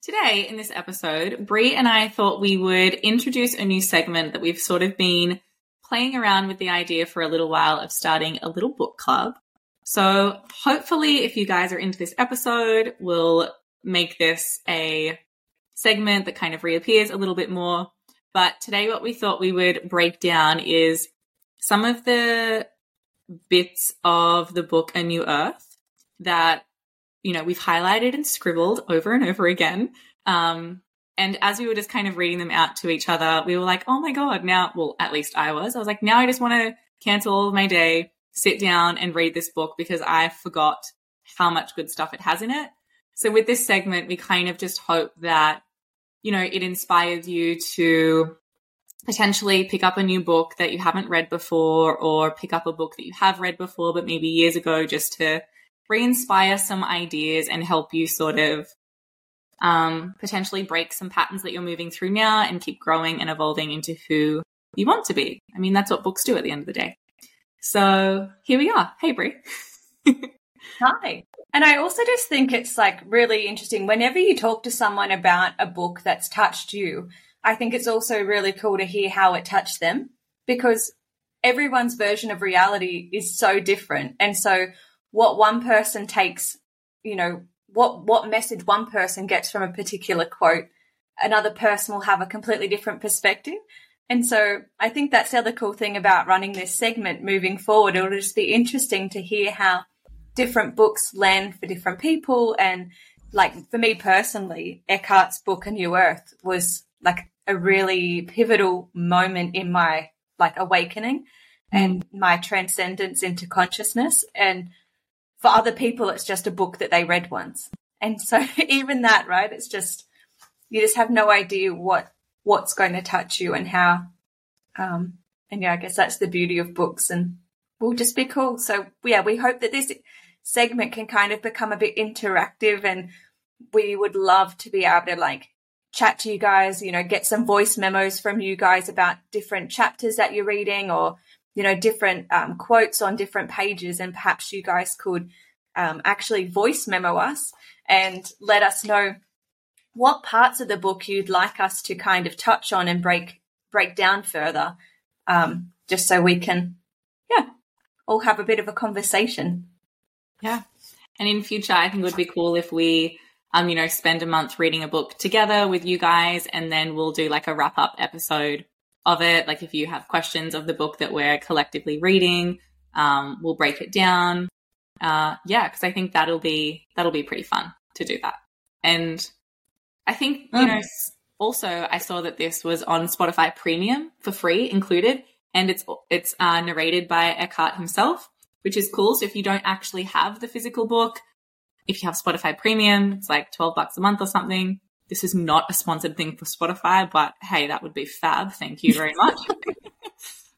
Today, in this episode, Brea and I thought we would introduce a new segment that we've sort of been playing around with the idea for a little while of starting a little book club. So, hopefully, if you guys are into this episode, we'll make this a segment that kind of reappears a little bit more. But today, what we thought we would break down is some of the bits of the book A New Earth that you know, we've highlighted and scribbled over and over again. Um, and as we were just kind of reading them out to each other, we were like, oh my God, now, well, at least I was. I was like, now I just want to cancel all my day, sit down and read this book because I forgot how much good stuff it has in it. So with this segment, we kind of just hope that, you know, it inspires you to potentially pick up a new book that you haven't read before or pick up a book that you have read before, but maybe years ago just to re-inspire some ideas and help you sort of um, potentially break some patterns that you're moving through now and keep growing and evolving into who you want to be. I mean, that's what books do at the end of the day. So here we are. Hey, Brea. Hi. And I also just think it's like really interesting whenever you talk to someone about a book that's touched you. I think it's also really cool to hear how it touched them because everyone's version of reality is so different. And so what one person takes, you know, what what message one person gets from a particular quote, another person will have a completely different perspective. And so I think that's the other cool thing about running this segment moving forward. It'll just be interesting to hear how different books land for different people. And like for me personally, Eckhart's book A New Earth was like a really pivotal moment in my like awakening and mm. my transcendence into consciousness. And for other people, it's just a book that they read once. And so even that, right? It's just, you just have no idea what, what's going to touch you and how. Um, and yeah, I guess that's the beauty of books and will just be cool. So yeah, we hope that this segment can kind of become a bit interactive and we would love to be able to like chat to you guys, you know, get some voice memos from you guys about different chapters that you're reading or you know, different um, quotes on different pages, and perhaps you guys could um, actually voice memo us and let us know what parts of the book you'd like us to kind of touch on and break break down further, um, just so we can, yeah, all have a bit of a conversation. Yeah, and in future, I think it would be cool if we um, you know, spend a month reading a book together with you guys, and then we'll do like a wrap up episode of it. Like if you have questions of the book that we're collectively reading, um, we'll break it down. Uh, yeah, because I think that'll be that'll be pretty fun to do that. And I think you mm. know also I saw that this was on Spotify Premium for free included, and it's it's uh, narrated by Eckhart himself, which is cool. So if you don't actually have the physical book, if you have Spotify Premium, it's like twelve bucks a month or something. This is not a sponsored thing for Spotify, but hey, that would be fab. Thank you very much.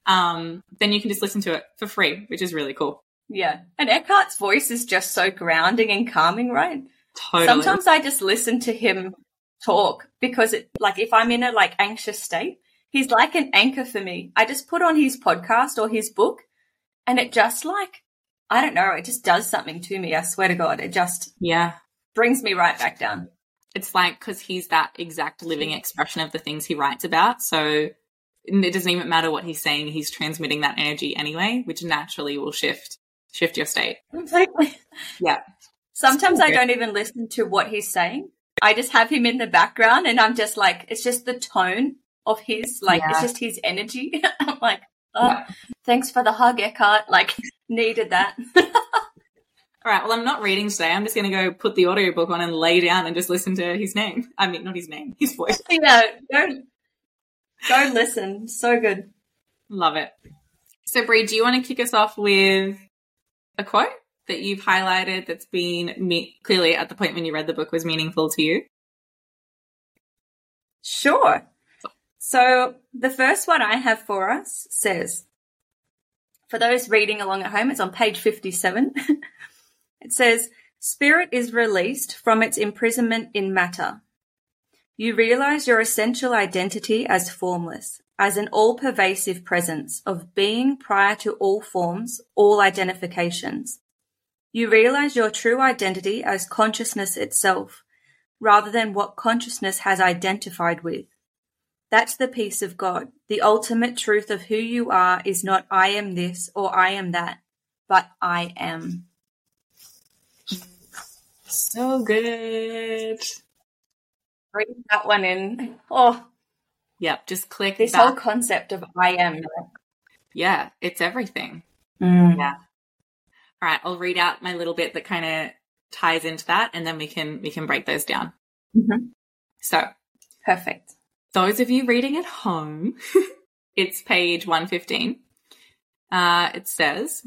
um, then you can just listen to it for free, which is really cool. Yeah. And Eckhart's voice is just so grounding and calming, right? Totally. Sometimes I just listen to him talk because it, like, if I'm in a like anxious state, he's like an anchor for me. I just put on his podcast or his book and it just like, I don't know, it just does something to me. I swear to God. It just, yeah, brings me right back down it's like because he's that exact living expression of the things he writes about. So it doesn't even matter what he's saying; he's transmitting that energy anyway, which naturally will shift shift your state. Completely. Yeah. Sometimes I don't even listen to what he's saying. I just have him in the background, and I'm just like, it's just the tone of his, like, yeah. it's just his energy. I'm like, oh, yeah. thanks for the hug, Eckhart. Like, Needed that. All right. Well, I'm not reading today. I'm just going to go put the audiobook on and lay down and just listen to his name. I mean, not his name, his voice. yeah, go, go listen. So good. Love it. So, Brea, do you want to kick us off with a quote that you've highlighted that's been me- clearly at the point when you read the book was meaningful to you? Sure. So, the first one I have for us says, for those reading along at home, it's on page 57. It says, Spirit is released from its imprisonment in matter. You realize your essential identity as formless, as an all pervasive presence of being prior to all forms, all identifications. You realize your true identity as consciousness itself, rather than what consciousness has identified with. That's the peace of God. The ultimate truth of who you are is not I am this or I am that, but I am. So good. Read that one in. Oh, Yep. Just click this that. whole concept of I am. yeah. It's everything. Mm. Yeah. All right. I'll read out my little bit that kind of ties into that and then we can, we can break those down. Mhm. So Perfect. those of you reading at home, it's page 115. Uh, it says,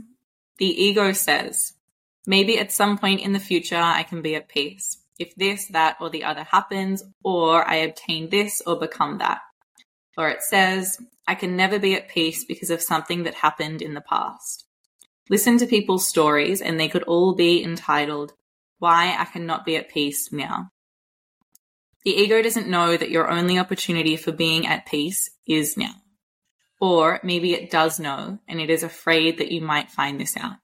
the ego says, maybe at some point in the future I can be at peace. If this, that, or the other happens, or I obtain this or become that. Or it says, I can never be at peace because of something that happened in the past. Listen to people's stories and they could all be entitled, Why I Cannot Be at Peace Now. The ego doesn't know that your only opportunity for being at peace is now. Or maybe it does know and it is afraid that you might find this out.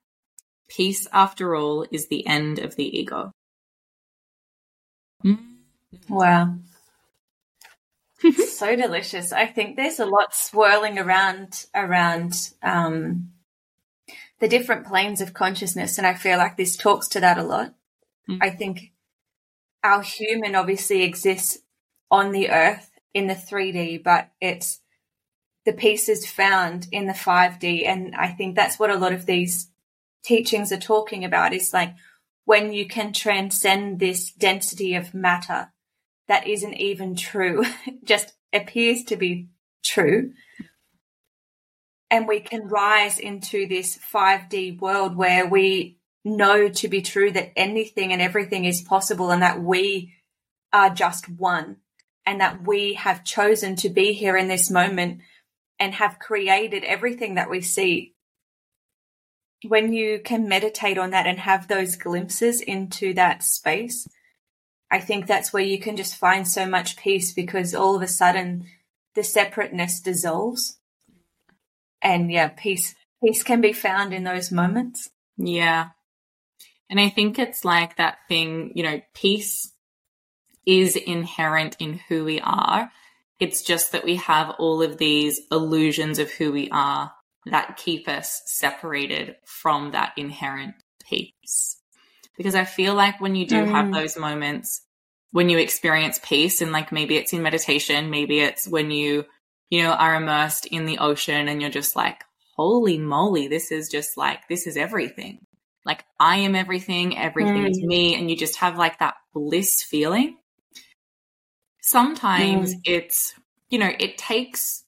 Peace, after all, is the end of the ego. Mm. Wow. so delicious. I think there's a lot swirling around around um, the different planes of consciousness, and I feel like this talks to that a lot. Mm. I think our human obviously exists on the earth in the 3D, but it's the pieces found in the 5D, and I think that's what a lot of these teachings are talking about. Is like when you can transcend this density of matter that isn't even true, just appears to be true. And we can rise into this 5D world where we know to be true that anything and everything is possible and that we are just one and that we have chosen to be here in this moment and have created everything that we see. When you can meditate on that and have those glimpses into that space, I think that's where you can just find so much peace because all of a sudden the separateness dissolves. And yeah, peace peace can be found in those moments. Yeah. And I think it's like that thing, you know, peace is inherent in who we are. It's just that we have all of these illusions of who we are that keep us separated from that inherent peace. Because I feel like when you do have Mm. those moments, when you experience peace, and like maybe it's in meditation, maybe it's when you, you know, are immersed in the ocean and you're just like, holy moly, this is just like, this is everything. Like, I am everything, everything is me. And you just have like that bliss feeling. Sometimes it's, you know, it takes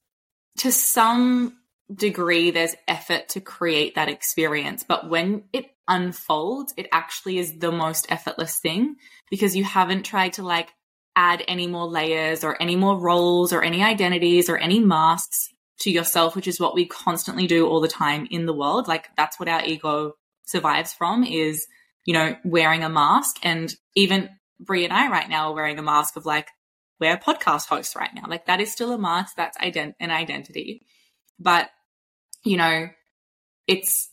to some degree, there's effort to create that experience. But when it unfolds, it actually is the most effortless thing because you haven't tried to like add any more layers or any more roles or any identities or any masks to yourself, which is what we constantly do all the time in the world. Like that's what our ego survives from is, you know, wearing a mask. And even Brea and I right now are wearing a mask of like, we're podcast hosts right now. Like that is still a mask. That's ident- an identity. But, you know, it's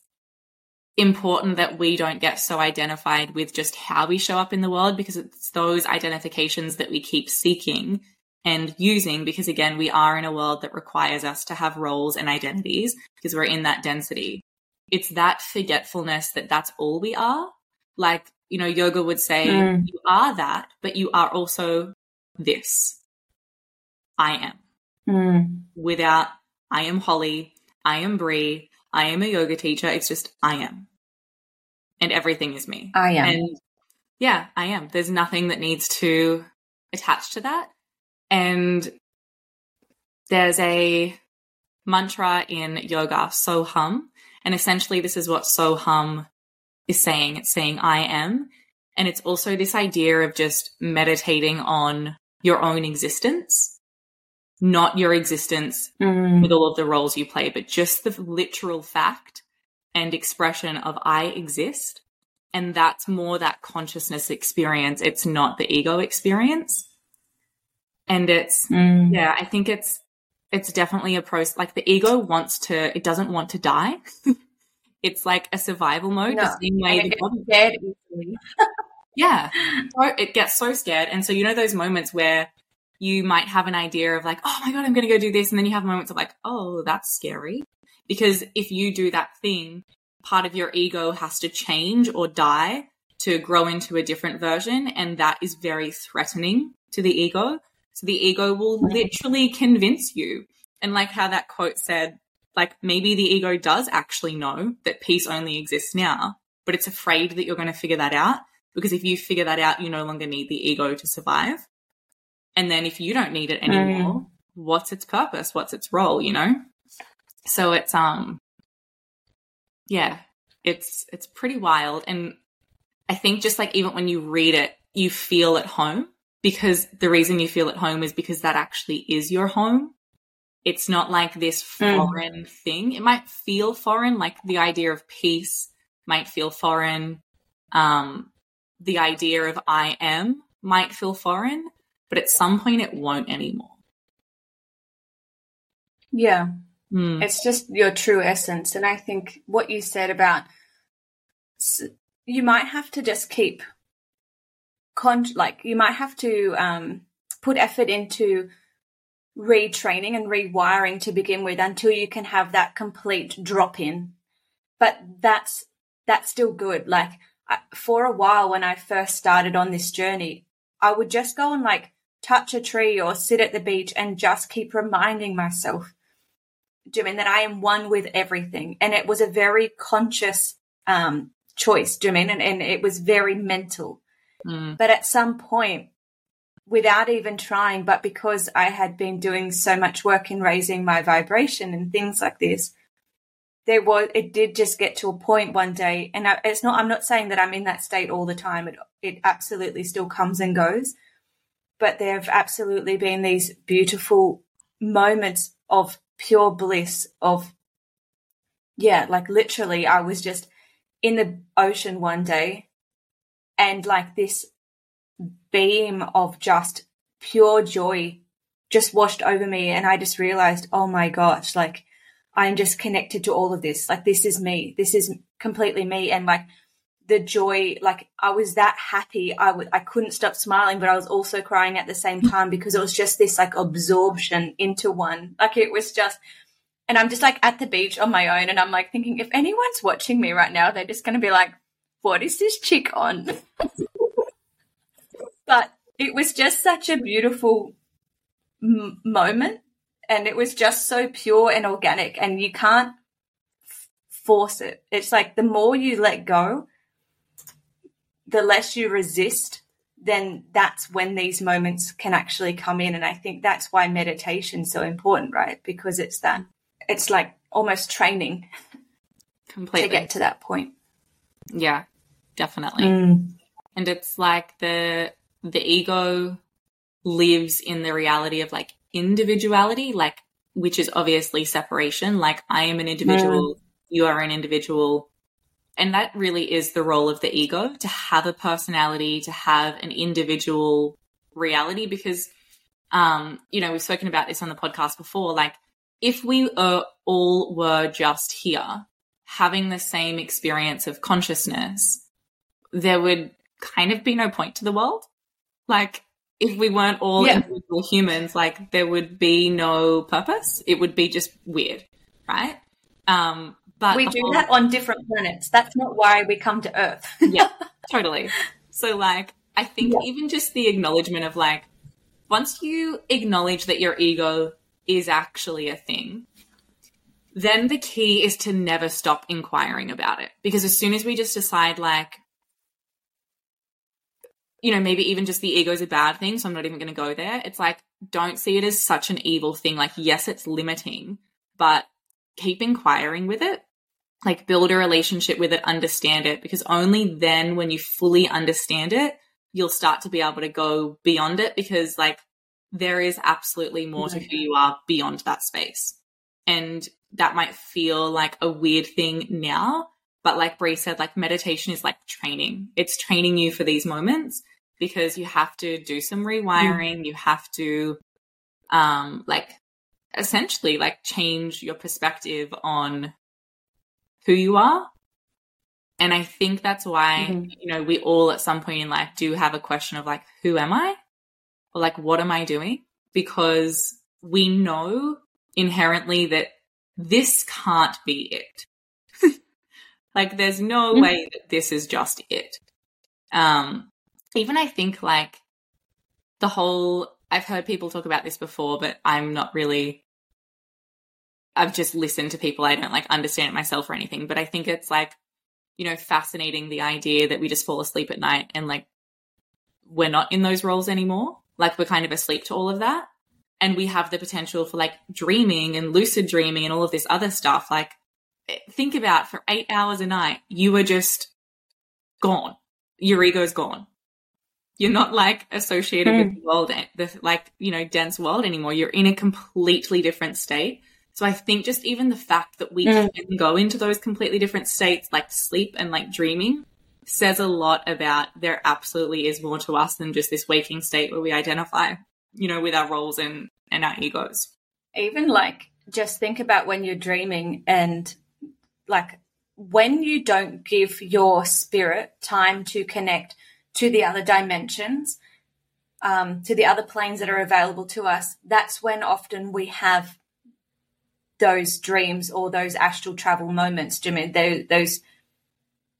important that we don't get so identified with just how we show up in the world because it's those identifications that we keep seeking and using because again we are in a world that requires us to have roles and identities because we're in that density it's that forgetfulness that that's all we are like you know yoga would say Mm. you are that but you are also this i am Mm. without I am Holly, I am Brea, I am a yoga teacher. It's just I am. And everything is me. I am. And yeah, I am. There's nothing that needs to attach to that. And there's a mantra in yoga, so hum. And essentially, this is what so hum is saying. It's saying, I am. And it's also this idea of just meditating on your own existence, not your existence Mm. with all of the roles you play, but just the literal fact and expression of I exist. And that's more that consciousness experience. It's not the ego experience. And it's, Mm. yeah, I think it's, it's definitely a process. Like the ego wants to, it doesn't want to die. it's like a survival mode, No. the same way the yeah. So it gets so scared. And so, you know, those moments where you might have an idea of like, oh my God, I'm going to go do this. And then you have moments of like, oh, that's scary. Because if you do that thing, part of your ego has to change or die to grow into a different version. And that is very threatening to the ego. So the ego will literally convince you. And like how that quote said, like maybe the ego does actually know that peace only exists now, but it's afraid that you're going to figure that out because if you figure that out, you no longer need the ego to survive. And then if you don't need it anymore, what's its purpose? What's its role, you know? So it's um yeah, it's it's pretty wild and I think just like even when you read it, you feel at home because the reason you feel at home is because that actually is your home. It's not like this Mm. foreign thing. It might feel foreign, like the idea of peace might feel foreign. Um, the idea of I am might feel foreign, but at some point it won't anymore. Yeah. Hmm. It's just your true essence. And I think what you said about you might have to just keep con like you might have to um, put effort into retraining and rewiring to begin with until you can have that complete drop in. But that's that's still good. Like I, for a while when I first started on this journey, I would just go and like touch a tree or sit at the beach and just keep reminding myself doing that I am one with everything. And it was a very conscious um, choice, mean? And, and it was very mental. Hmm. But at some point, without even trying, but because I had been doing so much work in raising my vibration and things like this, there was it did just get to a point one day, and I, it's not. I'm not saying that I'm in that state all the time. It it absolutely still comes and goes, but there have absolutely been these beautiful moments of pure bliss of yeah like literally i was just in the ocean one day and like this beam of just pure joy just washed over me and i just realized oh my gosh like i'm just connected to all of this. Like this is me. This is completely me and like the joy like i was that happy. I would i couldn't stop smiling but i was also crying at the same time because it was just this like absorption into one. Like it was just and i'm just like at the beach on my own and i'm like thinking if anyone's watching me right now they're just going to be like what is this chick on? But it was just such a beautiful m- moment and it was just so pure and organic and you can't force it. It's like the more you let go the less you resist then that's when these moments can actually come in and i think that's why meditation's so important right because it's that it's like almost training Completely. to get to that point yeah, definitely. Mm. and it's like the the ego lives in the reality of like individuality like which is obviously separation like i am an individual you are an individual and that really is the role of the ego to have a personality to have an individual reality because um you know we've spoken about this on the podcast before like if we uh, all were just here having the same experience of consciousness there would kind of be no point to the world. Like, if we weren't all Yeah. individual humans, like, there would be no purpose. It would be just weird, right? Um, but we do that on different planets that's not why we come to earth yeah, totally. So, like, I think even just the acknowledgement of like, once you acknowledge that your ego is actually a thing, then the key is to never stop inquiring about it. Because as soon as we just decide, like, you know, maybe even just the ego is a bad thing, so I'm not even going to go there. It's like, don't see it as such an evil thing. Like, yes, it's limiting, but keep inquiring with it. Like, build a relationship with it, understand it, because only then, when you fully understand it, you'll start to be able to go beyond it because, like, there is absolutely more to who you are beyond that space. And that might feel like a weird thing now. But like Brea said, like meditation is like training. It's training you for these moments because you have to do some rewiring. Mm. You have to, um, like essentially like change your perspective on who you are. And I think that's why, mm-hmm. you know, we all at some point in life do have a question of like, who am I? Or like, what am I doing? Because we know inherently that this can't be it. like there's no mm-hmm. way that this is just it. Um, even I think like the whole, I've heard people talk about this before, but I'm not really, I've just listened to people. I don't like understand it myself or anything, but I think it's like, you know, fascinating the idea that we just fall asleep at night and like we're not in those roles anymore. Like we're kind of asleep to all of that and we have the potential for like dreaming and lucid dreaming and all of this other stuff. Like, think about for eight hours a night, you are just gone. Your ego's gone. You're not like associated mm. with hmm. the world, the like, you know, dense world anymore. You're in a completely different state. So I think just even the fact that we mm. can go into those completely different states, like sleep and like dreaming, says a lot about there absolutely is more to us than just this waking state where we identify you know, with our roles and, and our egos. Even like just think about when you're dreaming and like when you don't give your spirit time to connect to the other dimensions, um, to the other planes that are available to us, that's when often we have those dreams or those astral travel moments, Jimmy. Those,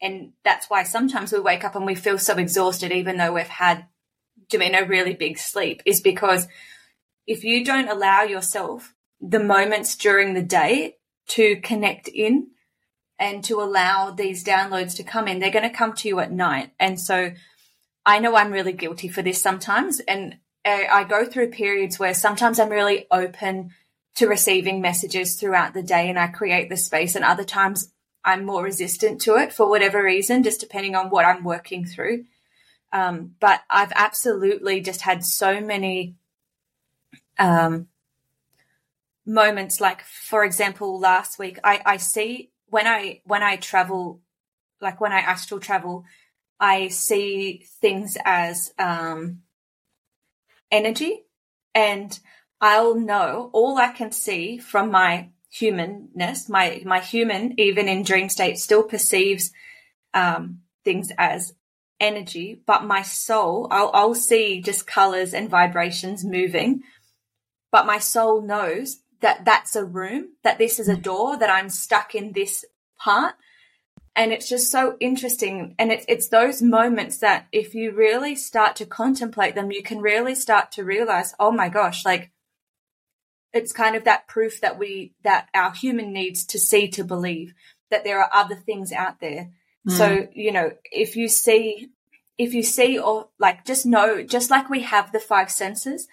and that's why sometimes we wake up and we feel so exhausted, even though we've had doing a really big sleep is because if you don't allow yourself the moments during the day to connect in and to allow these downloads to come in, they're going to come to you at night. And so I know I'm really guilty for this sometimes. And uh, I go through periods where sometimes I'm really open to receiving messages throughout the day and I create the space. And other times I'm more resistant to it for whatever reason, just depending on what I'm working through. Um, but I've absolutely just had so many um, moments. Like, for example, last week, I, I see when I when I travel, like when I astral travel, I see things as um, energy, and I'll know all I can see from my humanness. My my human, even in dream state, still perceives um, things as energy, but my soul, I'll, I'll see just colors and vibrations moving, but my soul knows that that's a room, that this is a mm. door, that I'm stuck in this part. And it's just so interesting. And it's, it's those moments that if you really start to contemplate them, you can really start to realize, oh my gosh, like it's kind of that proof that we, that our human needs to see to believe that there are other things out there Mm. So, you know, if you see, if you see or like just know, just like we have the five senses,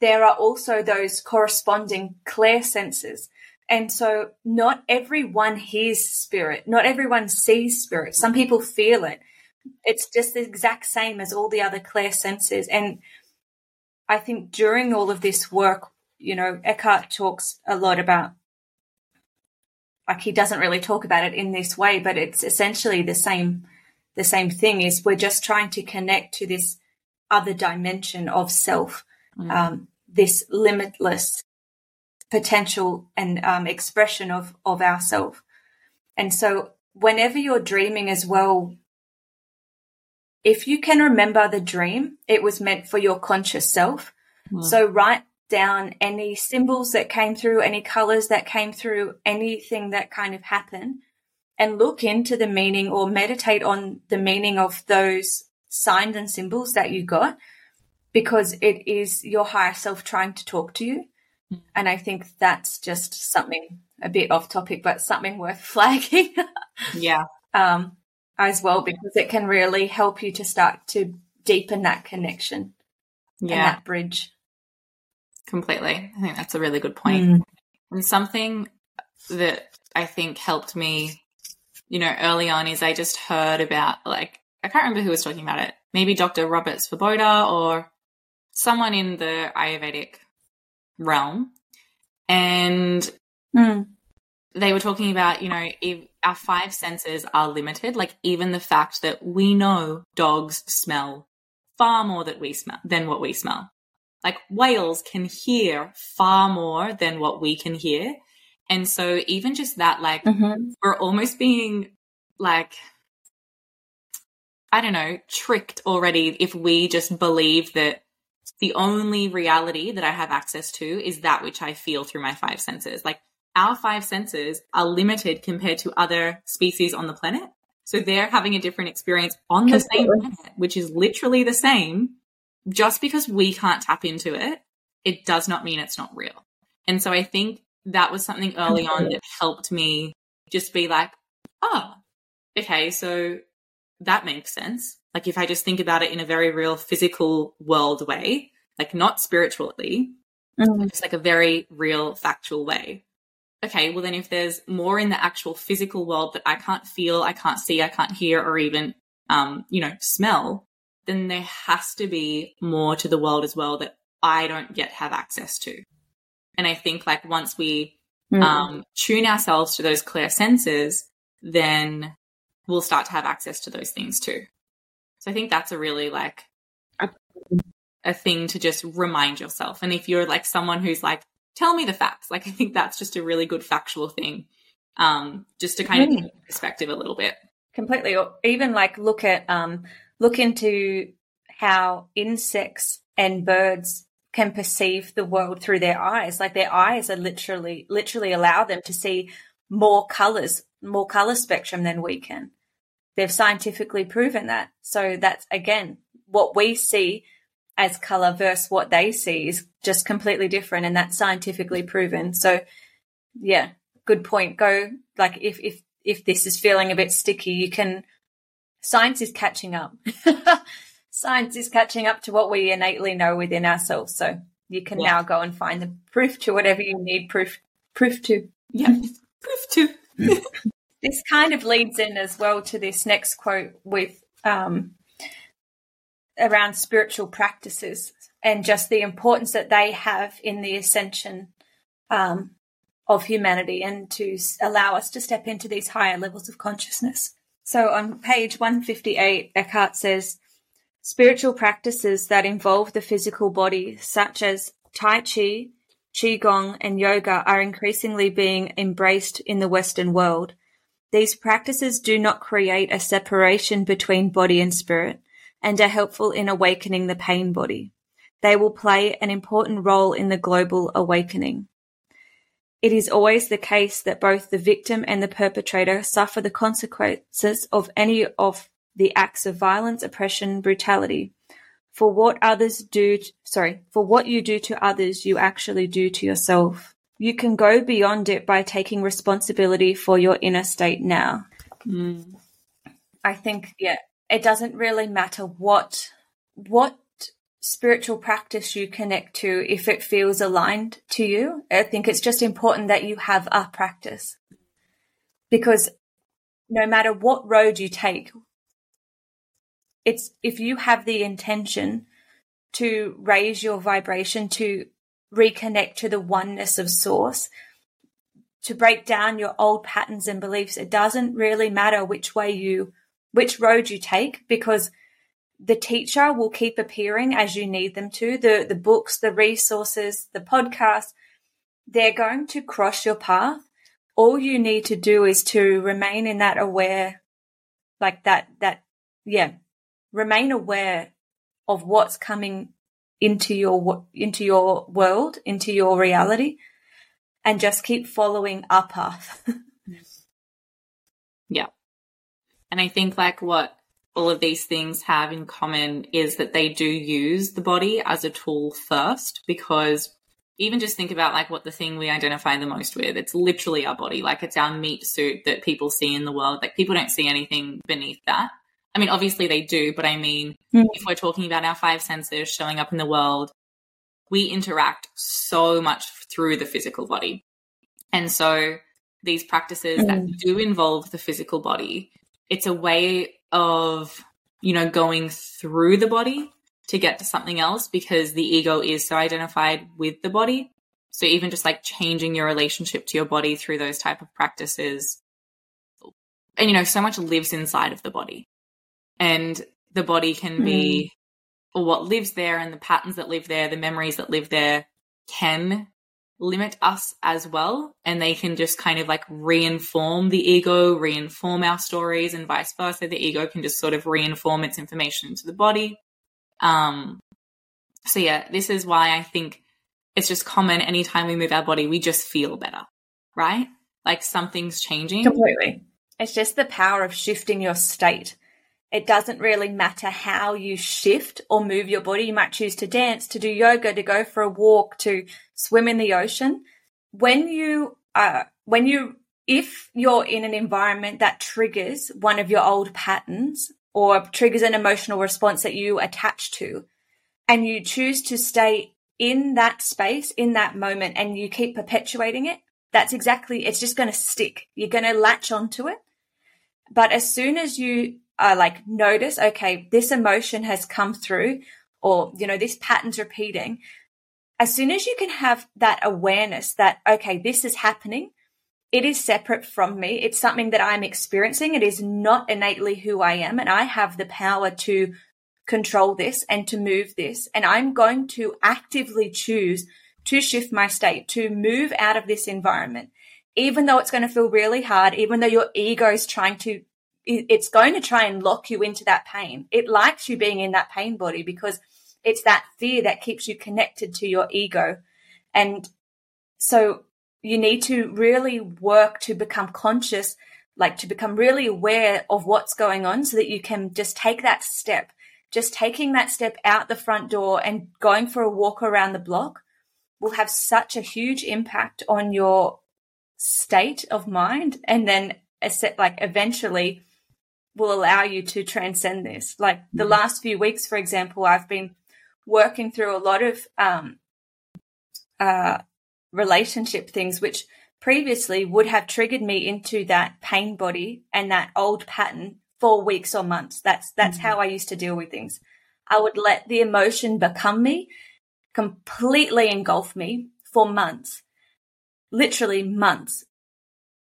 there are also those corresponding clear senses. And so not everyone hears spirit. Not everyone sees spirit. Some people feel it. It's just the exact same as all the other clear senses. And I think during all of this work, you know, Eckhart talks a lot about like he doesn't really talk about it in this way, but it's essentially the same the same thing is we're just trying to connect to this other dimension of self, mm. um, this limitless potential and um, expression of of ourself. And so whenever you're dreaming as well, if you can remember the dream, it was meant for your conscious self. Mm. So write down any symbols that came through, any colors that came through, anything that kind of happened and look into the meaning or meditate on the meaning of those signs and symbols that you got because it is your higher self trying to talk to you. Mm. And I think that's just something a bit off topic, but something worth flagging. yeah. Um, as well, because it can really help you to start to deepen that connection Yeah. and that bridge. Completely. I think that's a really good point. Mm. And something that I think helped me, you know, early on is I just heard about like I can't remember who was talking about it. Maybe Dr. Robert Svoboda or someone in the Ayurvedic realm. And Mm. they were talking about, you know, if our five senses are limited, like even the fact that we know dogs smell far more that we smell than what we smell. Like whales can hear far more than what we can hear. And so even just that, like Mm-hmm. we're almost being like I don't know, tricked already if we just believe that the only reality that I have access to is that which I feel through my five senses. Like our five senses are limited compared to other species on the planet. So they're having a different experience on the same planet, which is literally the same. Just because we can't tap into it, it does not mean it's not real. And so I think that was something early on that helped me just be like, oh, okay, so that makes sense. Like if I just think about it in a very real physical world way, like not spiritually, Mm. just like a very real factual way. Okay, well then if there's more in the actual physical world that I can't feel, I can't see, I can't hear or even um, you know, smell, then there has to be more to the world as well that I don't yet have access to. And I think like once we Mm. um, tune ourselves to those clear senses, then we'll start to have access to those things too. So I think that's a really like a thing to just remind yourself. And if you're like someone who's like, tell me the facts, like I think that's just a really good factual thing. Um, just to kind of Mm. give perspective a little bit. completely or even like look at um look into how insects and birds can perceive the world through their eyes. Like their eyes are literally literally allow them to see more colors more color spectrum than we can. They've scientifically proven that. So that's again what we see as color versus what they see is just completely different and that's scientifically proven. So yeah good point. Go like if if if this is feeling a bit sticky you can science is catching up science is catching up to what we innately know within ourselves so you can Yeah. now go and find the proof to whatever you need proof proof to Yeah. Proof too. this kind of leads in as well to this next quote with um, around spiritual practices and just the importance that they have in the ascension um, of humanity and to allow us to step into these higher levels of consciousness. So on page 158, Eckhart says, spiritual practices that involve the physical body, such as Tai Chi, Qigong, and yoga, are increasingly being embraced in the Western world. These practices do not create a separation between body and spirit and are helpful in awakening the pain body. They will play an important role in the global awakening. It is always the case that both the victim and the perpetrator suffer the consequences of any of the acts of violence, oppression, brutality. For what others do, sorry, for what you do to others, you actually do to yourself. You can go beyond it by taking responsibility for your inner state now. Mm. I think, yeah, it doesn't really matter what, what spiritual practice you connect to if it feels aligned to you. I think it's just important that you have a practice because no matter what road you take, it's if you have the intention to raise your vibration, to reconnect to the oneness of source, to break down your old patterns and beliefs, it doesn't really matter which way you, which road you take because the teacher will keep appearing as you need them to. The, the books, the resources, the podcast, they're going to cross your path. All you need to do is to remain in that aware, like that, that, yeah, remain aware of what's coming into your, into your world, into your reality and just keep following our path. Yeah. And I think like what all of these things have in common is that they do use the body as a tool first because even just think about like what the thing we identify the most with. It's literally our body. Like it's our meat suit that people see in the world. Like people don't see anything beneath that. I mean, obviously they do, but I mean, mm. if we're talking about our five senses showing up in the world, we interact so much through the physical body. And so these practices mm. that hmm. do involve the physical body, it's a way of, you know, going through the body to get to something else because the ego is so identified with the body. So even just like changing your relationship to your body through those type of practices and you know so much lives inside of the body. And the body can mm. be or what lives there and the patterns that live there, the memories that live there can limit us as well. And they can just kind of like reinform the ego, reinform our stories, and vice versa. The ego can just sort of reinform its information to the body. Um, so yeah, this is why I think it's just common anytime we move our body, we just feel better, right? Like something's changing. Completely. It's just the power of shifting your state. It doesn't really matter how you shift or move your body. You might choose to dance, to do yoga, to go for a walk, to swim in the ocean. When you, uh, when you, if you're in an environment that triggers one of your old patterns or triggers an emotional response that you attach to, and you choose to stay in that space, in that moment, and you keep perpetuating it, that's exactly, it's just going to stick. You're going to latch onto it. But as soon as you uh, like notice, okay, this emotion has come through or, you know, this pattern's repeating. As soon as you can have that awareness that, okay, this is happening, it is separate from me. It's something that I'm experiencing. It is not innately who I am. And I have the power to control this and to move this. And I'm going to actively choose to shift my state, to move out of this environment, even though it's going to feel really hard, even though your ego is trying to it's going to try and lock you into that pain. It likes you being in that pain body because it's that fear that keeps you connected to your ego. And so you need to really work to become conscious, like to become really aware of what's going on so that you can just take that step. Just taking that step out the front door and going for a walk around the block will have such a huge impact on your state of mind. And then, like, eventually, will allow you to transcend this. Like the mm-hmm. last few weeks, for example, I've been working through a lot of um, uh, relationship things, which previously would have triggered me into that pain body and that old pattern for weeks or months. That's that's mm-hmm. how I used to deal with things. I would let the emotion become me, completely engulf me for months, literally months.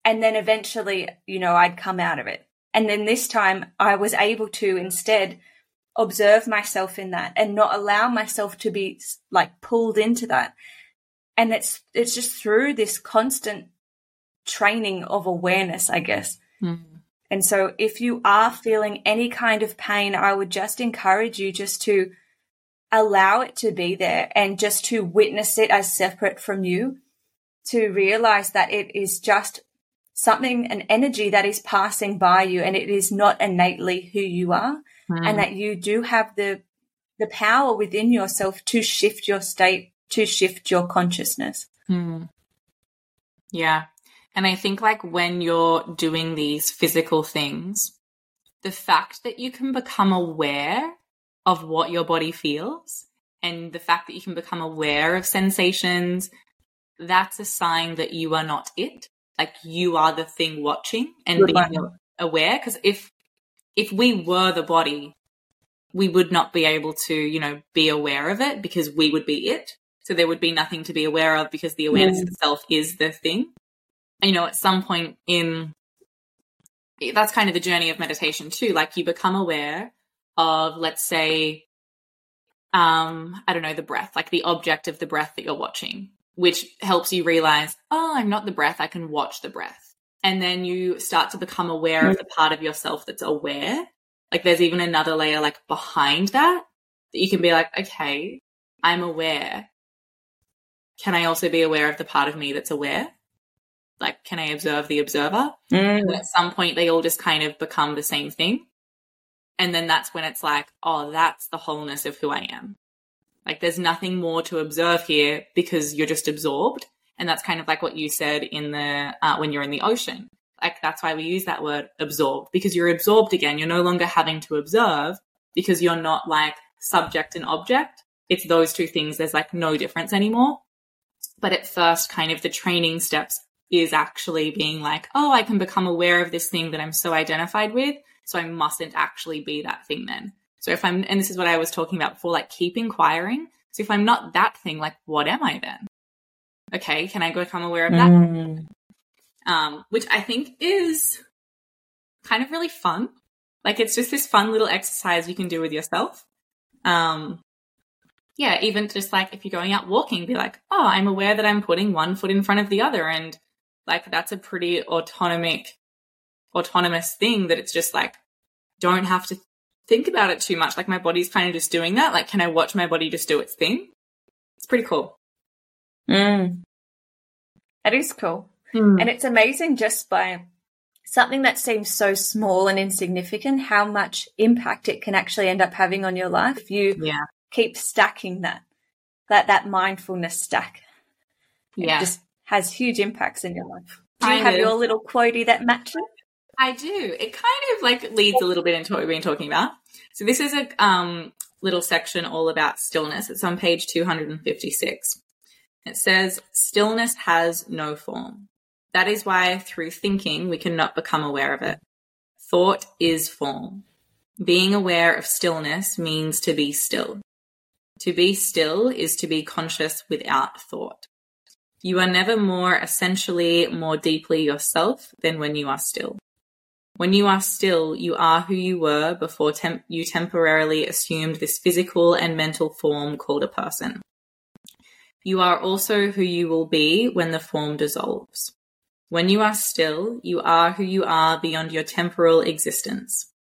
And then eventually, you know, I'd come out of it. And then this time I was able to instead observe myself in that and not allow myself to be like pulled into that. And it's, it's just through this constant training of awareness, I guess. Mm. And so if you are feeling any kind of pain, I would just encourage you just to allow it to be there and just to witness it as separate from you, to realize that it is just something, an energy that is passing by you and it is not innately who you are mm. and that you do have the, the power within yourself to shift your state, to shift your consciousness. Mm. Yeah. And I think like when you're doing these physical things, the fact that you can become aware of what your body feels and the fact that you can become aware of sensations, that's a sign that you are not it like you are the thing watching and Good being aware. Because if if we were the body we would not be able to you know be aware of it because we would be it. So there would be nothing to be aware of because the awareness mm. itself is the thing. And, you know at some point in that's kind of the journey of meditation too. Like you become aware of let's say um i don't know the breath like the object of the breath that you're watching which helps you realize, oh, I'm not the breath, I can watch the breath. And then you start to become aware mm-hmm. of the part of yourself that's aware. Like there's even another layer like behind that that you can be like, okay, I'm aware. Can I also be aware of the part of me that's aware? Like, can I observe the observer? Mm. at some point, they all just kind of become the same thing. And then that's when it's like, oh, that's the wholeness of who I am. Like there's nothing more to observe here because you're just absorbed. And that's kind of like what you said in the, uh, when you're in the ocean. Like that's why we use that word absorbed because you're absorbed again. You're no longer having to observe because you're not like subject and object. It's those two things. There's like no difference anymore. But at first, kind of the training steps is actually being like, oh, I can become aware of this thing that I'm so identified with. So I mustn't actually be that thing then. So if I'm, and this is what I was talking about before, like keep inquiring. So if I'm not that thing, like what am I then? Okay, can I become aware of that? Mm. Um, which I think is kind of really fun. Like it's just this fun little exercise you can do with yourself. Um, yeah, even just like if you're going out walking, be like, oh, I'm aware that I'm putting one foot in front of the other. And like that's a pretty autonomic, autonomous thing that it's just like, don't have to think about it too much. Like my body's kind of just doing that. Like, can I watch my body just do its thing? It's pretty cool. Mm. That is cool. Mm. And it's amazing just by something that seems so small and insignificant, how much impact it can actually end up having on your life. You yeah. keep stacking that, that, that mindfulness stack. Yeah. It just has huge impacts in your life. Do you I have your little quotey that matches? I do. It kind of like leads a little bit into what we've been talking about. So this is a um, little section all about stillness. It's on page 256. It says, stillness has no form. That is why through thinking, we cannot become aware of it. Thought is form. Being aware of stillness means to be still. To be still is to be conscious without thought. You are never more essentially, more deeply yourself than when you are still. When you are still, you are who you were before you temporarily assumed this physical and mental form called a person. You are also who you will be when the form dissolves. When you are still, you are who you are beyond your temporal existence.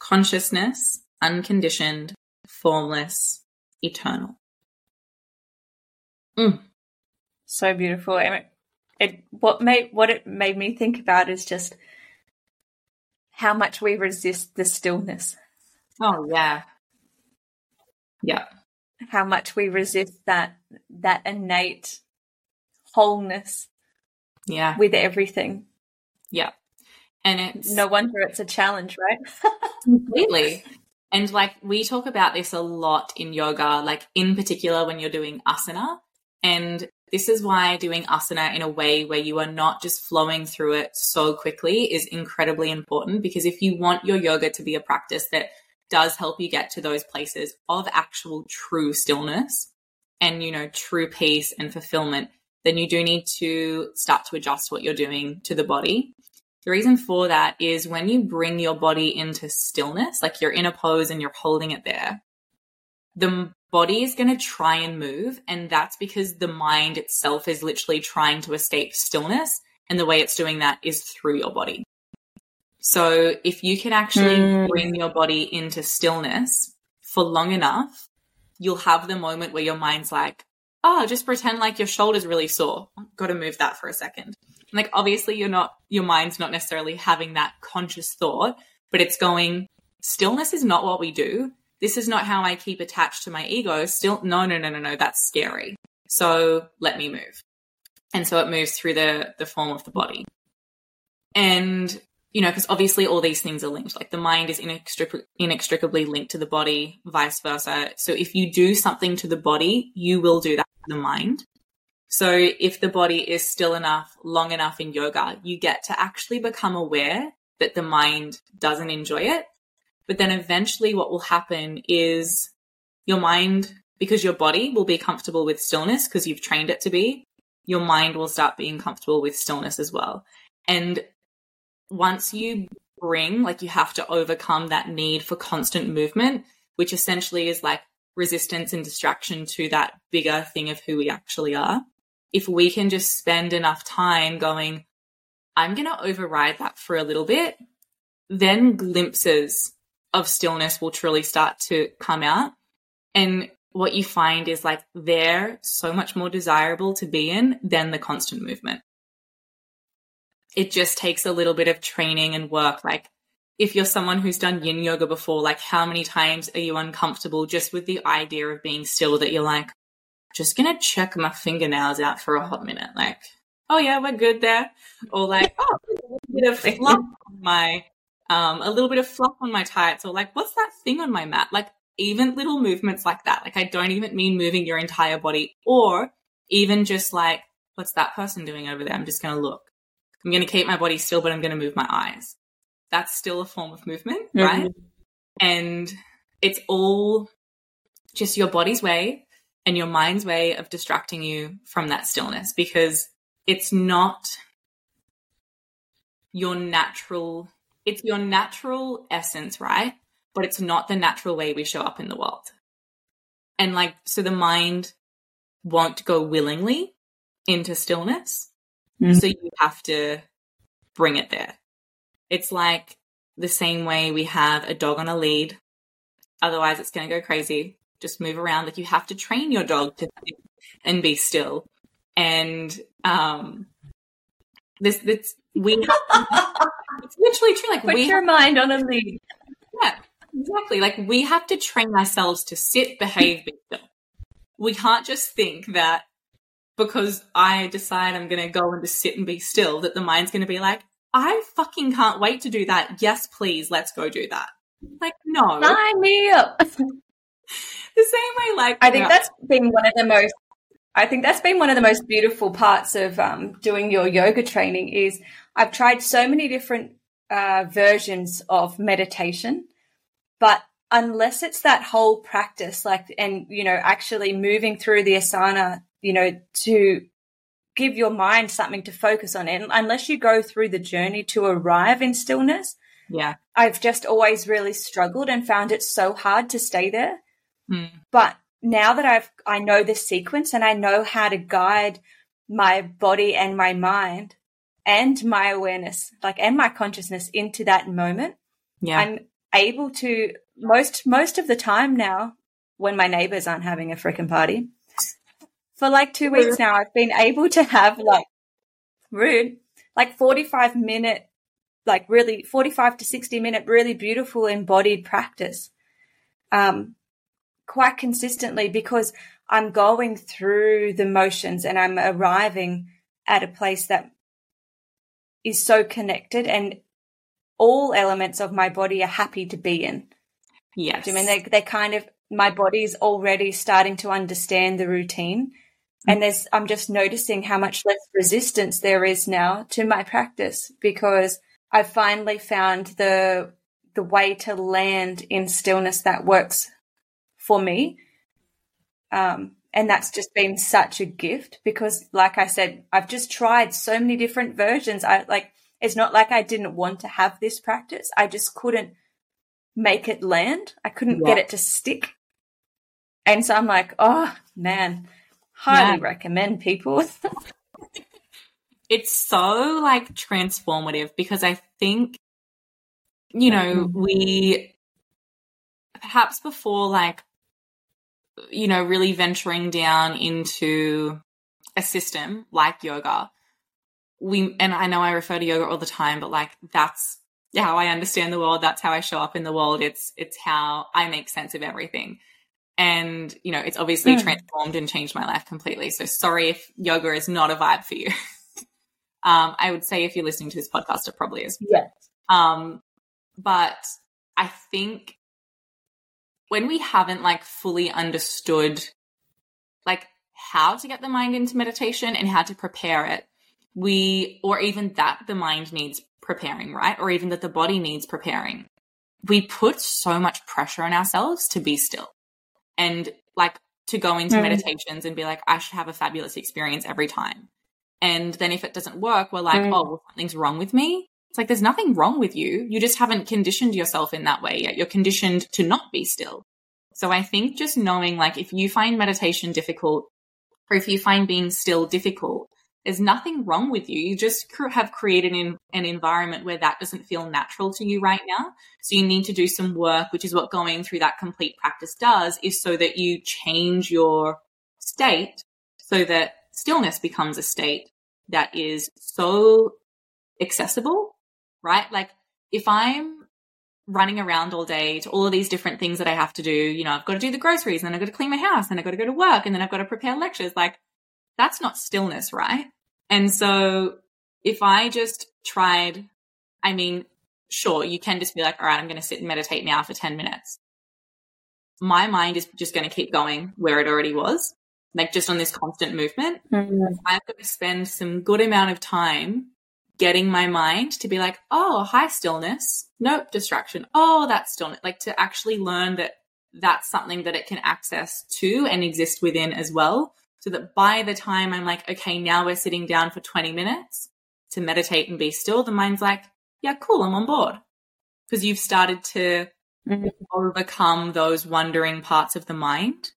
Consciousness, unconditioned, formless, eternal. Mm. So beautiful. It, it, what made what it made me think about is just how much we resist the stillness. Oh yeah. Yeah. How much we resist that that innate wholeness. Yeah. With everything. Yeah. And it's no wonder it's a challenge, right? completely. And like we talk about this a lot in yoga, like in particular when you're doing asana. And this is why doing asana in a way where you are not just flowing through it so quickly is incredibly important because if you want your yoga to be a practice that does help you get to those places of actual true stillness and, you know, true peace and fulfillment, then you do need to start to adjust what you're doing to the body. The reason for that is when you bring your body into stillness, like you're in a pose and you're holding it there, the body is going to try and move. And that's because the mind itself is literally trying to escape stillness. And the way it's doing that is through your body. So if you can actually mm. bring your body into stillness for long enough, you'll have the moment where your mind's like, oh, just pretend like your shoulder's really sore. Got to move that for a second. Like, obviously, you're not, your mind's not necessarily having that conscious thought, but it's going, stillness is not what we do this is not how I keep attached to my ego. Still, no, no, no, no, no, that's scary. So let me move. And so it moves through the, the form of the body. And, you know, because obviously all these things are linked. Like the mind is inextric- inextricably linked to the body, vice versa. So if you do something to the body, you will do that to the mind. So if the body is still enough, long enough in yoga, you get to actually become aware that the mind doesn't enjoy it but then eventually what will happen is your mind, because your body will be comfortable with stillness because you've trained it to be, your mind will start being comfortable with stillness as well. And once you bring, like you have to overcome that need for constant movement, which essentially is like resistance and distraction to that bigger thing of who we actually are. If we can just spend enough time going, I'm going to override that for a little bit, then glimpses of stillness will truly start to come out. And what you find is like they're so much more desirable to be in than the constant movement. It just takes a little bit of training and work. Like if you're someone who's done yin yoga before, like how many times are you uncomfortable just with the idea of being still that you're like, just gonna check my fingernails out for a hot minute. Like, oh yeah, we're good there. Or like, oh, a bit of fluff on my, um, a little bit of fluff on my tights. Or like, what's that thing on my mat? Like, even little movements like that. Like, I don't even mean moving your entire body or even just like, what's that person doing over there? I'm just gonna look. I'm gonna keep my body still, but I'm gonna move my eyes. That's still a form of movement, mm-hmm. right? And it's all just your body's way and your mind's way of distracting you from that stillness because it's not your natural it's your natural essence right but it's not the natural way we show up in the world and like so the mind won't go willingly into stillness mm. so you have to bring it there it's like the same way we have a dog on a lead otherwise it's going to go crazy just move around. Like you have to train your dog to and be still. And um, this this we it's literally true. Like put we your have, mind on a lead. Yeah, exactly. Like we have to train ourselves to sit, behave, be still. We can't just think that because I decide I'm going to go and just sit and be still, that the mind's going to be like, I fucking can't wait to do that. Yes, please, let's go do that. Like, no. Sign me up. the same way, like I think know, that's been one of the most. I think that's been one of the most beautiful parts of um, doing your yoga training. Is I've tried so many different uh, versions of meditation, but unless it's that whole practice, like and you know actually moving through the asana, you know to give your mind something to focus on, and unless you go through the journey to arrive in stillness, yeah, I've just always really struggled and found it so hard to stay there. Mm. But now that I've I know the sequence and I know how to guide my body and my mind and my awareness, like and my consciousness into that moment, yeah. I'm able to most most of the time now when my neighbors aren't having a freaking party. For like two weeks now, I've been able to have like rude, like 45 minute, like really 45 to 60 minute, really beautiful embodied practice. Um, quite consistently because I'm going through the motions and I'm arriving at a place that is so connected and all elements of my body are happy to be in. Yes. I mean, they, they kind of, my body's already starting to understand the routine. And there's, I'm just noticing how much less resistance there is now to my practice because I finally found the, the way to land in stillness that works for me. Um, and that's just been such a gift because, like I said, I've just tried so many different versions. I like, it's not like I didn't want to have this practice. I just couldn't make it land. I couldn't yeah. get it to stick. And so I'm like, oh man, highly yeah. recommend people. it's so like transformative because I think, you know, mm-hmm. we perhaps before like you know, really venturing down into a system like yoga, we, and I know I refer to yoga all the time, but like that's how I understand the world. That's how I show up in the world. It's, it's how I make sense of everything. And, you know, it's obviously mm. transformed and changed my life completely. So sorry if yoga is not a vibe for you. um, I would say if you're listening to this podcast, it probably is. Yes. Um, but I think when we haven't like fully understood like how to get the mind into meditation and how to prepare it, we, or even that the mind needs preparing, right? Or even that the body needs preparing. We put so much pressure on ourselves to be still and like to go into mm. meditations and be like, I should have a fabulous experience every time. And then if it doesn't work, we're like, mm. oh, well, something's wrong with me. It's like there's nothing wrong with you. You just haven't conditioned yourself in that way yet. You're conditioned to not be still. So I think just knowing like if you find meditation difficult or if you find being still difficult, there's nothing wrong with you. You just have created an, an environment where that doesn't feel natural to you right now. So you need to do some work, which is what going through that complete practice does, is so that you change your state so that stillness becomes a state that is so accessible right? Like if I'm running around all day to all of these different things that I have to do. You know, I've got to do the groceries and then I've got to clean my house and I've got to go to work and then I've got to prepare lectures. Like that's not stillness, right? And so if I just tried, I mean, sure, you can just be like, all right, I'm going to sit and meditate now for 10 minutes. My mind is just going to keep going where it already was, like just on this constant movement. Mm-hmm. I've got to spend some good amount of time getting my mind to be like, oh, hi, stillness. Nope, distraction. Oh, that's stillness. Like to actually learn that that's something that it can access to and exist within as well. So that by the time I'm like, okay, now we're sitting down for 20 minutes to meditate and be still, the mind's like, yeah, cool, I'm on board. Because you've started to mm-hmm. overcome those wandering parts of the mind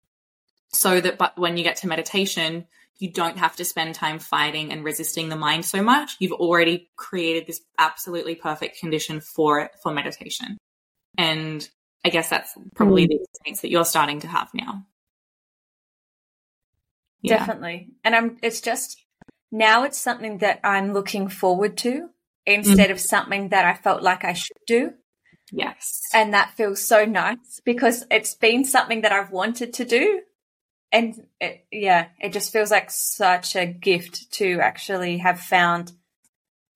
so that but when you get to meditation, you don't have to spend time fighting and resisting the mind so much. You've already created this absolutely perfect condition for it for meditation. And I guess that's probably mm. the experience that you're starting to have now. Yeah. Definitely. And I'm it's just now it's something that I'm looking forward to instead mm. of something that I felt like I should do. Yes. And that feels so nice because it's been something that I've wanted to do and it, yeah, it just feels like such a gift to actually have found,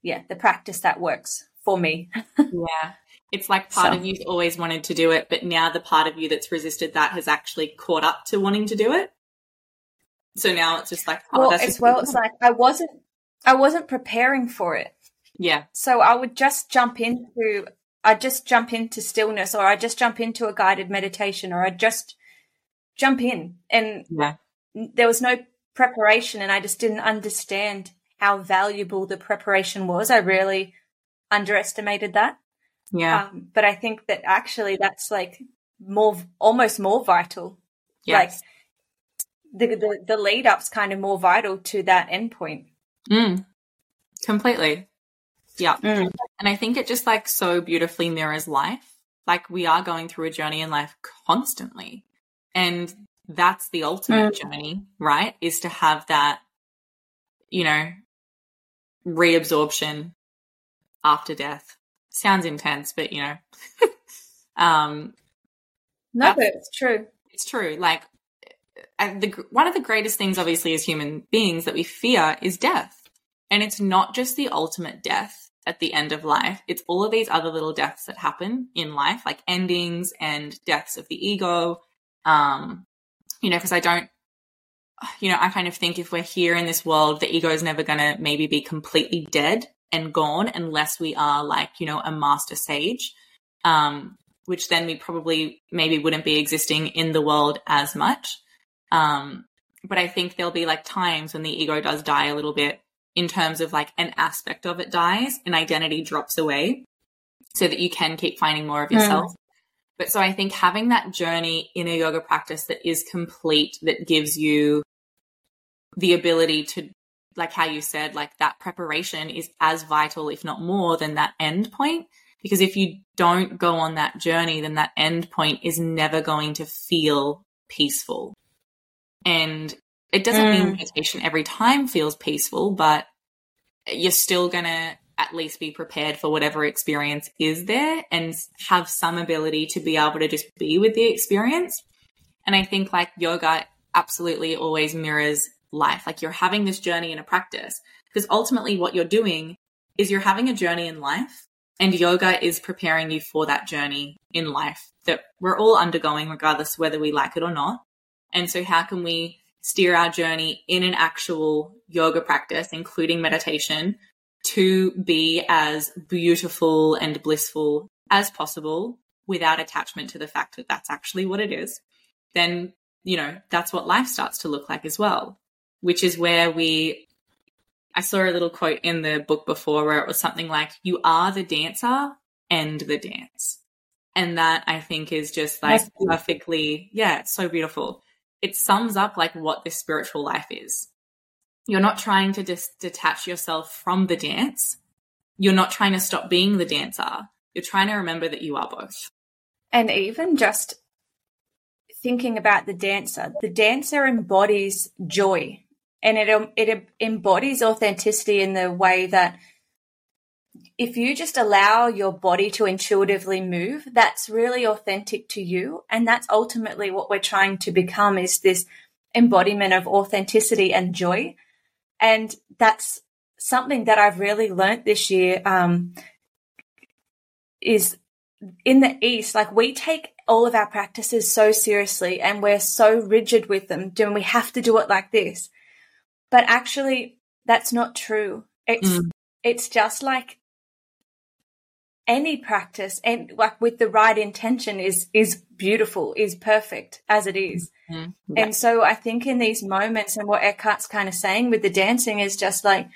yeah, the practice that works for me. yeah. It's like part so. of you's always wanted to do it, but now the part of you that's resisted that has actually caught up to wanting to do it. So now it's just like, oh, well, as well, it's like I wasn't, I wasn't preparing for it. Yeah. So I would just jump into, I just jump into stillness, or I just jump into a guided meditation, or I just jump in. And yeah. there was no preparation, and I just didn't understand how valuable the preparation was. I really underestimated that. Yeah. Um, but I think that actually that's like more, almost more vital. Yes. Like the, the, the lead up's kind of more vital to that endpoint. Mm. Completely. Yeah. Mm. And I think it just like so beautifully mirrors life. Like we are going through a journey in life constantly. And that's the ultimate mm. journey, right? Is to have that, you know, reabsorption after death. Sounds intense, but you know, um, no, it's true. It's true. Like, the, one of the greatest things, obviously, as human beings that we fear is death. And it's not just the ultimate death at the end of life. It's all of these other little deaths that happen in life, like endings and deaths of the ego, um, you know, because I don't, you know, I kind of think if we're here in this world, the ego is never going to maybe be completely dead and gone unless we are like, you know, a master sage, um, which then we probably maybe wouldn't be existing in the world as much. Um, but I think there'll be like times when the ego does die a little bit in terms of like an aspect of it dies and identity drops away so that you can keep finding more of hmm. yourself. Mm. But so I think having that journey in a yoga practice that is complete, that gives you the ability to, like how you said, like that preparation is as vital, if not more, than that end point. Because if you don't go on that journey, then that end point is never going to feel peaceful. And it doesn't mm. mean meditation every time feels peaceful, but you're still going to at least be prepared for whatever experience is there and have some ability to be able to just be with the experience. And I think like yoga absolutely always mirrors life. Like you're having this journey in a practice because ultimately what you're doing is you're having a journey in life and yoga is preparing you for that journey in life that we're all undergoing regardless whether we like it or not. And so how can we steer our journey in an actual yoga practice, including meditation, to be as beautiful and blissful as possible without attachment to the fact that that's actually what it is, then, you know, that's what life starts to look like as well, which is where we, I saw a little quote in the book before where it was something like, you are the dancer and the dance. And that I think is just like perfectly, yeah, it's so beautiful. It sums up like what this spiritual life is you're not trying to just detach yourself from the dance. You're not trying to stop being the dancer. You're trying to remember that you are both. And even just thinking about the dancer, the dancer embodies joy and it, um, it embodies authenticity in the way that if you just allow your body to intuitively move, that's really authentic to you. And that's ultimately what we're trying to become is this embodiment of authenticity and joy. And that's something that I've really learned this year. Um, is in the East, like we take all of our practices so seriously and we're so rigid with them, doing we have to do it like this. But actually, that's not true. It's mm. it's just like any practice and like with the right intention is is beautiful, is perfect as it is. Mm-hmm. Yeah. And so I think in these moments and what Eckhart's kind of saying with the dancing is just like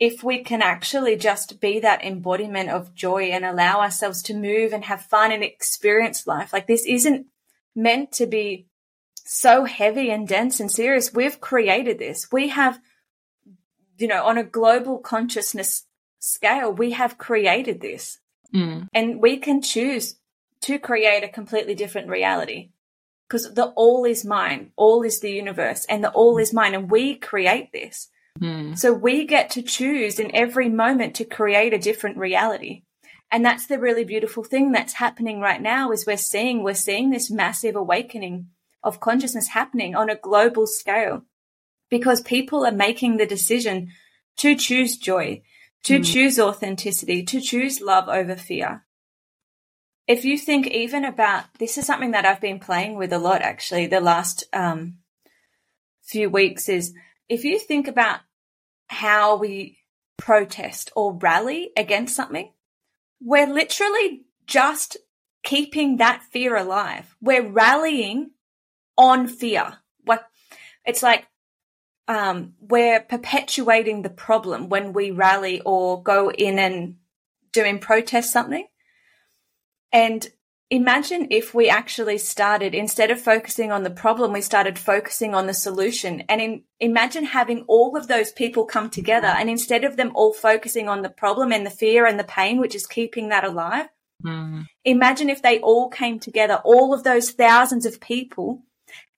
if we can actually just be that embodiment of joy and allow ourselves to move and have fun and experience life, like this isn't meant to be so heavy and dense and serious. We've created this. We have, you know, on a global consciousness scale, we have created this. Mm. And we can choose to create a completely different reality because the all is mind, all is the universe, and the all is mind, and we create this. Mm. So we get to choose in every moment to create a different reality. And that's the really beautiful thing that's happening right now is we're seeing, we're seeing this massive awakening of consciousness happening on a global scale because people are making the decision to choose joy, to mm. choose authenticity, to choose love over fear. If you think even about this is something that I've been playing with a lot actually the last um, few weeks is if you think about how we protest or rally against something, we're literally just keeping that fear alive. We're rallying on fear. What it's like um, we're perpetuating the problem when we rally or go in and do in protest something. And imagine if we actually started, instead of focusing on the problem, we started focusing on the solution. And in, imagine having all of those people come together and instead of them all focusing on the problem and the fear and the pain, which is keeping that alive, mm. imagine if they all came together, all of those thousands of people,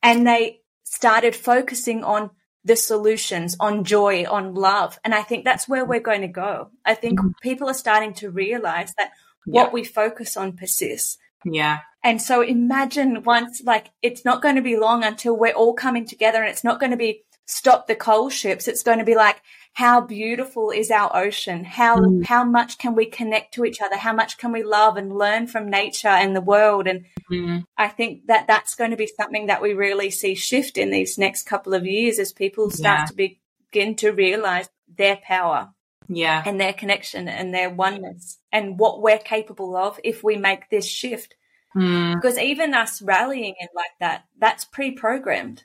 and they started focusing on the solutions, on joy, on love. And I think that's where we're going to go. I think mm. people are starting to realize that what we focus on persists. Yeah. And so imagine once, like, it's not going to be long until we're all coming together and it's not going to be stop the coal ships. It's going to be like, how beautiful is our ocean? How, mm. how much can we connect to each other? How much can we love and learn from nature and the world? And mm. I think that that's going to be something that we really see shift in these next couple of years as people start yeah. to begin to realize their power. Yeah. And their connection and their oneness and what we're capable of if we make this shift. Mm. Because even us rallying it like that, that's pre programmed.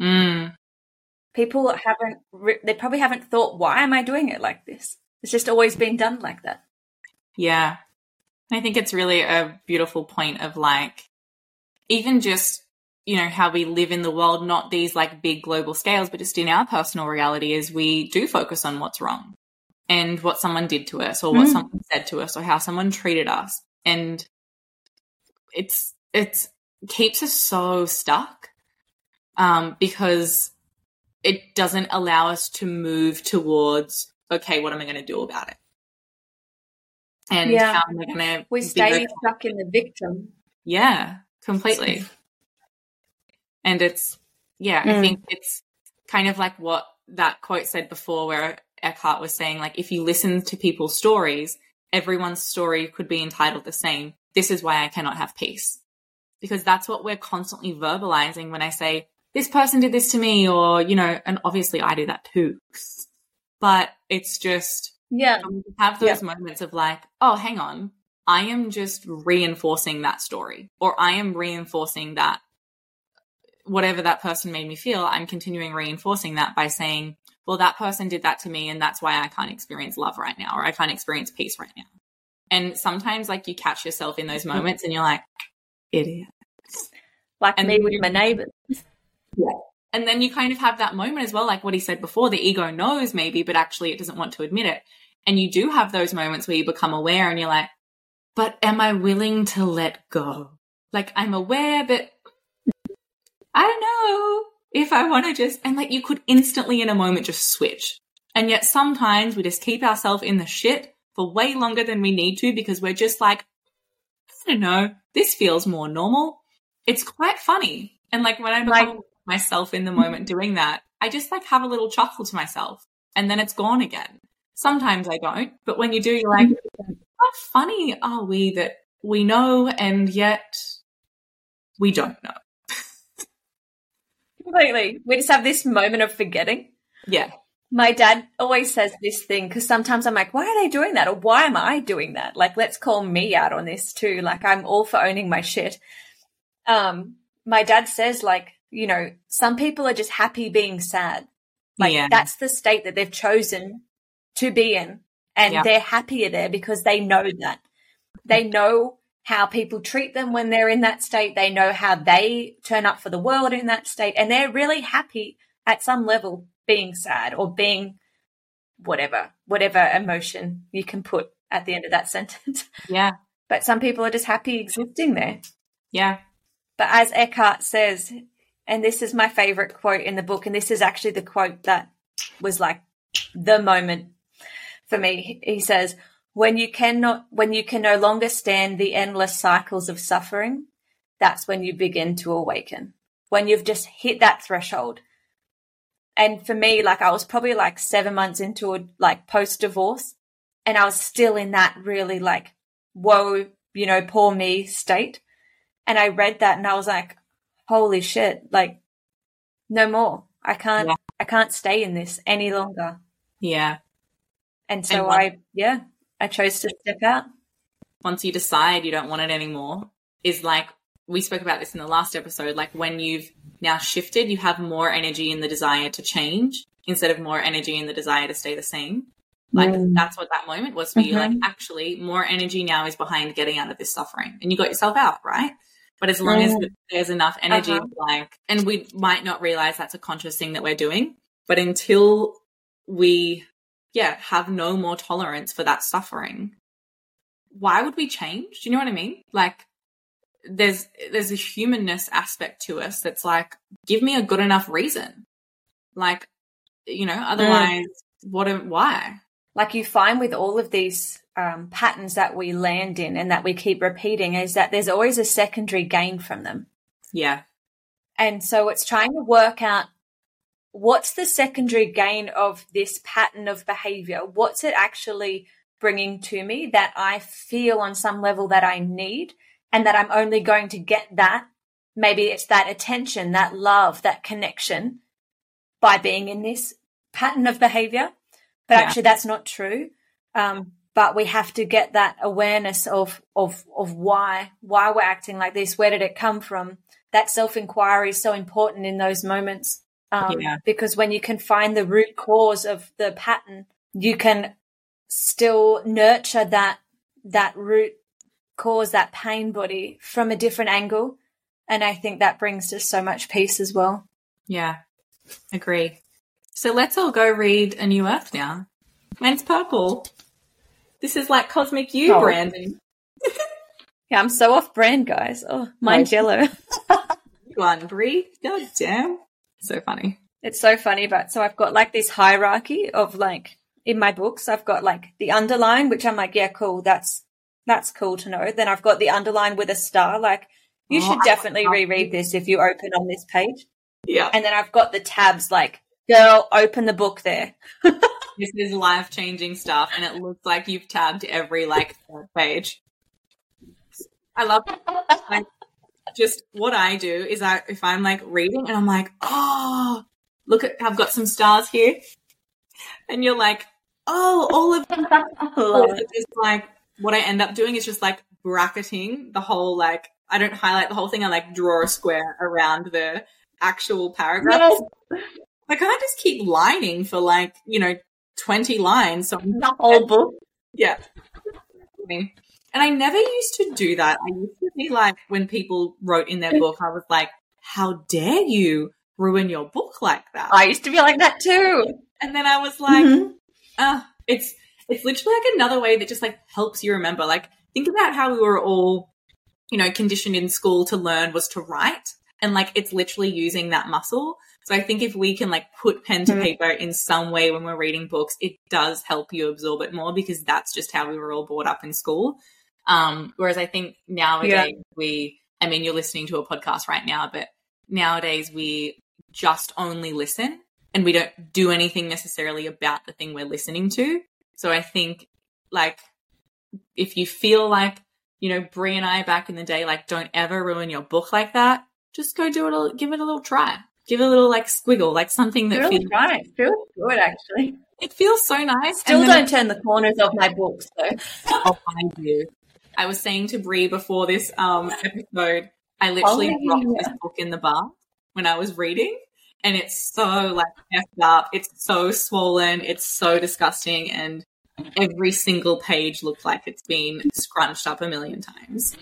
Mm. People haven't, they probably haven't thought, why am I doing it like this? It's just always been done like that. Yeah. I think it's really a beautiful point of like, even just, you know, how we live in the world, not these like big global scales, but just in our personal reality is we do focus on what's wrong and what someone did to us or what mm. someone said to us or how someone treated us. And it's, it's keeps us so stuck. Um, because it doesn't allow us to move towards, okay, what am I going to do about it? And yeah. how am I going to? We stay stuck in the victim. Yeah, completely. and it's, yeah, mm. I think it's kind of like what that quote said before, where Eckhart was saying, like, if you listen to people's stories, everyone's story could be entitled the same. This is why I cannot have peace. Because that's what we're constantly verbalizing when I say, this person did this to me, or, you know, and obviously I do that too. But it's just, yeah, um, have those yeah. moments of like, oh, hang on, I am just reinforcing that story, or I am reinforcing that whatever that person made me feel, I'm continuing reinforcing that by saying, well, that person did that to me, and that's why I can't experience love right now, or I can't experience peace right now. And sometimes, like, you catch yourself in those moments and you're like, idiot. Like and me with my neighbors. Yeah. And then you kind of have that moment as well, like what he said before the ego knows maybe, but actually it doesn't want to admit it. And you do have those moments where you become aware and you're like, but am I willing to let go? Like I'm aware, but I don't know if I want to just, and like you could instantly in a moment just switch. And yet sometimes we just keep ourselves in the shit for way longer than we need to because we're just like, I don't know, this feels more normal. It's quite funny. And like when I become Like- myself in the moment doing that, I just like have a little chuckle to myself and then it's gone again. Sometimes I don't, but when you do, you're like, how funny are we that we know and yet we don't know? Completely. We just have this moment of forgetting. Yeah. My dad always says this thing because sometimes I'm like, why are they doing that? Or why am I doing that? Like, let's call me out on this too. Like, I'm all for owning my shit. Um, my dad says, like, you know, some people are just happy being sad. Like, Yeah. that's the state that they've chosen to be in. And Yeah. they're happier there because they know that. They know how people treat them when they're in that state. They know how they turn up for the world in that state. And they're really happy at some level being sad or being whatever, whatever emotion you can put at the end of that sentence. Yeah. but some people are just happy existing there. Yeah. But as Eckhart says, and this is my favorite quote in the book, and this is actually the quote that was like the moment for me. He says, when you cannot, when you can no longer stand the endless cycles of suffering, that's when you begin to awaken. When you've just hit that threshold. And for me, like I was probably like seven months into a like post divorce and I was still in that really like, whoa, you know, poor me state. And I read that and I was like, holy shit, like no more. I can't, Yeah. I can't stay in this any longer. Yeah. And so And what- I, yeah, I chose to step out. once you decide you don't want it anymore is like we spoke about this in the last episode like when you've now shifted you have more energy in the desire to change instead of more energy in the desire to stay the same like Mm. that's what that moment was for you like Mhm. actually more energy now is behind getting out of this suffering and you got yourself out right but as long as Mm. there's enough energy Uh-huh. like and we might not realize that's a conscious thing that we're doing but until we yeah have no more tolerance for that suffering why would we change? Do you know what I mean? Like there's there's a humanness aspect to us that's like, give me a good enough reason. Like, you know, otherwise what am why? Like you find with all of these um, patterns that we land in and that we keep repeating is that there's always a secondary gain from them. Yeah. And so it's trying to work out what's the secondary gain of this pattern of behavior? What's it actually bringing to me that I feel on some level that I need and that I'm only going to get that? Maybe it's that attention, that love, that connection by being in this pattern of behavior. But Yeah. actually, that's not true. Um, but we have to get that awareness of, of, of why, why we're acting like this. Where did it come from? That self inquiry is so important in those moments. Um, Yeah. because when you can find the root cause of the pattern, you can still nurture that, that root cause, that pain body from a different angle. And I think that brings just so much peace as well. Yeah. Agree. So let's all go read A New Earth now. Mine's purple. This is like Cosmic You, Oh. Brandon. Yeah, I'm so off brand, guys. Oh, mine's yellow. One, Brea. God damn. So funny. It's so funny, but so I've got like this hierarchy of like in my books, I've got like the underline, which I'm like, yeah, cool. That's, that's cool to know. Then I've got the underline with a star. Like you Oh, should definitely reread this if you open on this page. Yeah. And then I've got the tabs like, girl, open the book there. This is life changing stuff, and it looks like you've tabbed every like third page. I love like just what I do is I if I'm like reading and I'm like, oh, look at I've got some stars here, and you're like, oh, all of it is like what I end up doing is just like bracketing the whole like I don't highlight the whole thing. I like draw a square around the actual paragraph. Yes. I can't just keep lining for like you know twenty lines. So I'm The whole book. yeah. And I never used to do that. I used to be like, when people wrote in their book, I was like, how dare you ruin your book like that? I used to be like that too. and then I was like, Mhm. uh, it's it's literally like another way that just like helps you remember. Like think about how we were all, you know, conditioned in school to learn was to write. And like it's literally using that muscle. So I think if we can like put pen to Mhm. paper in some way when we're reading books, it does help you absorb it more because that's just how we were all brought up in school. Um, whereas I think nowadays we, I mean, you're listening to a podcast right now, but nowadays we just only listen and we don't do anything necessarily about the thing we're listening to. So I think like if you feel like, you know, Brea and I back in the day, like don't ever ruin your book like that, just go do it, a, give it a little try. Give it a little like squiggle, like something that Really feels, right. Feels good actually. it feels so nice. Still don't turn the corners of my books though. I'll find you. I was saying to Brea before this um, episode, I literally Oh, dropped yeah. this book in the bath when I was reading, and it's so like messed up. It's so swollen. It's so disgusting, and every single page looked like it's been scrunched up a million times.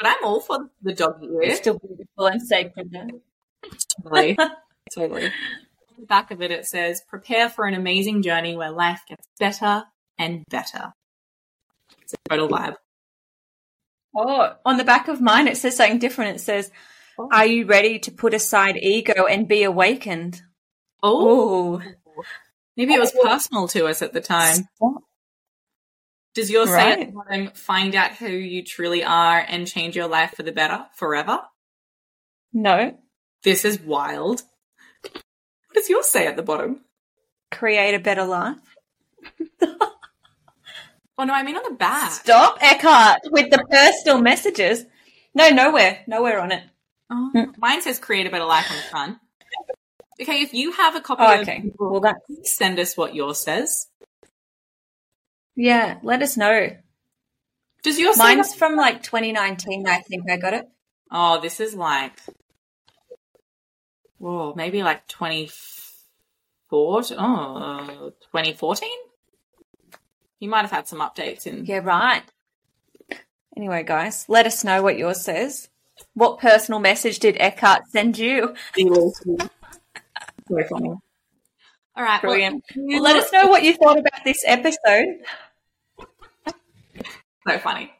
But I'm all for the doggy It's still beautiful and sacred though. Totally, totally. At the back of it, it says, "Prepare for an amazing journey where life gets better and better." It's a total vibe. Oh, on the back of mine it says something different. It says, Oh. "Are you ready to put aside ego and be awakened?" Oh, Oh, maybe it was oh. personal to us at the time. Does yours say at the bottom, find out who you truly are and change your life for the better forever? no. This is wild. What does yours say at the bottom? Create a better life. Oh no, I mean on the back. Stop, Eckhart, with the personal messages. No, nowhere, nowhere on it. Oh, Hmm. mine says create a better life on the front. Okay, if you have a copy Oh, of okay. Well, that send us what yours says. Yeah. Let us know. Does yours Mine's from like 2019. I think I got it. Oh, this is like Whoa, maybe like 24 oh, 2014? You might have had some updates in Yeah, right. Anyway, guys, let us know what yours says. What personal message did Eckhart send you? so funny. All right, Brilliant. you Well, let us know what you thought about this episode. So funny.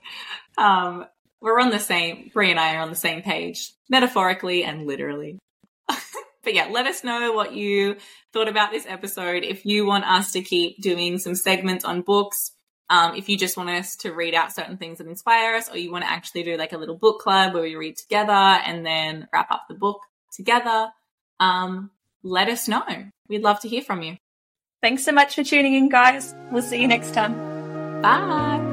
Um, we're on the same. Brea and I are on the same page, metaphorically and literally. but yeah, let us know what you thought about this episode. If you want us to keep doing some segments on books, um, if you just want us to read out certain things that inspire us, or you want to actually do like a little book club where we read together and then wrap up the book together, um, let us know. We'd love to hear from you. Thanks so much for tuning in, guys. We'll see you next time. Bye.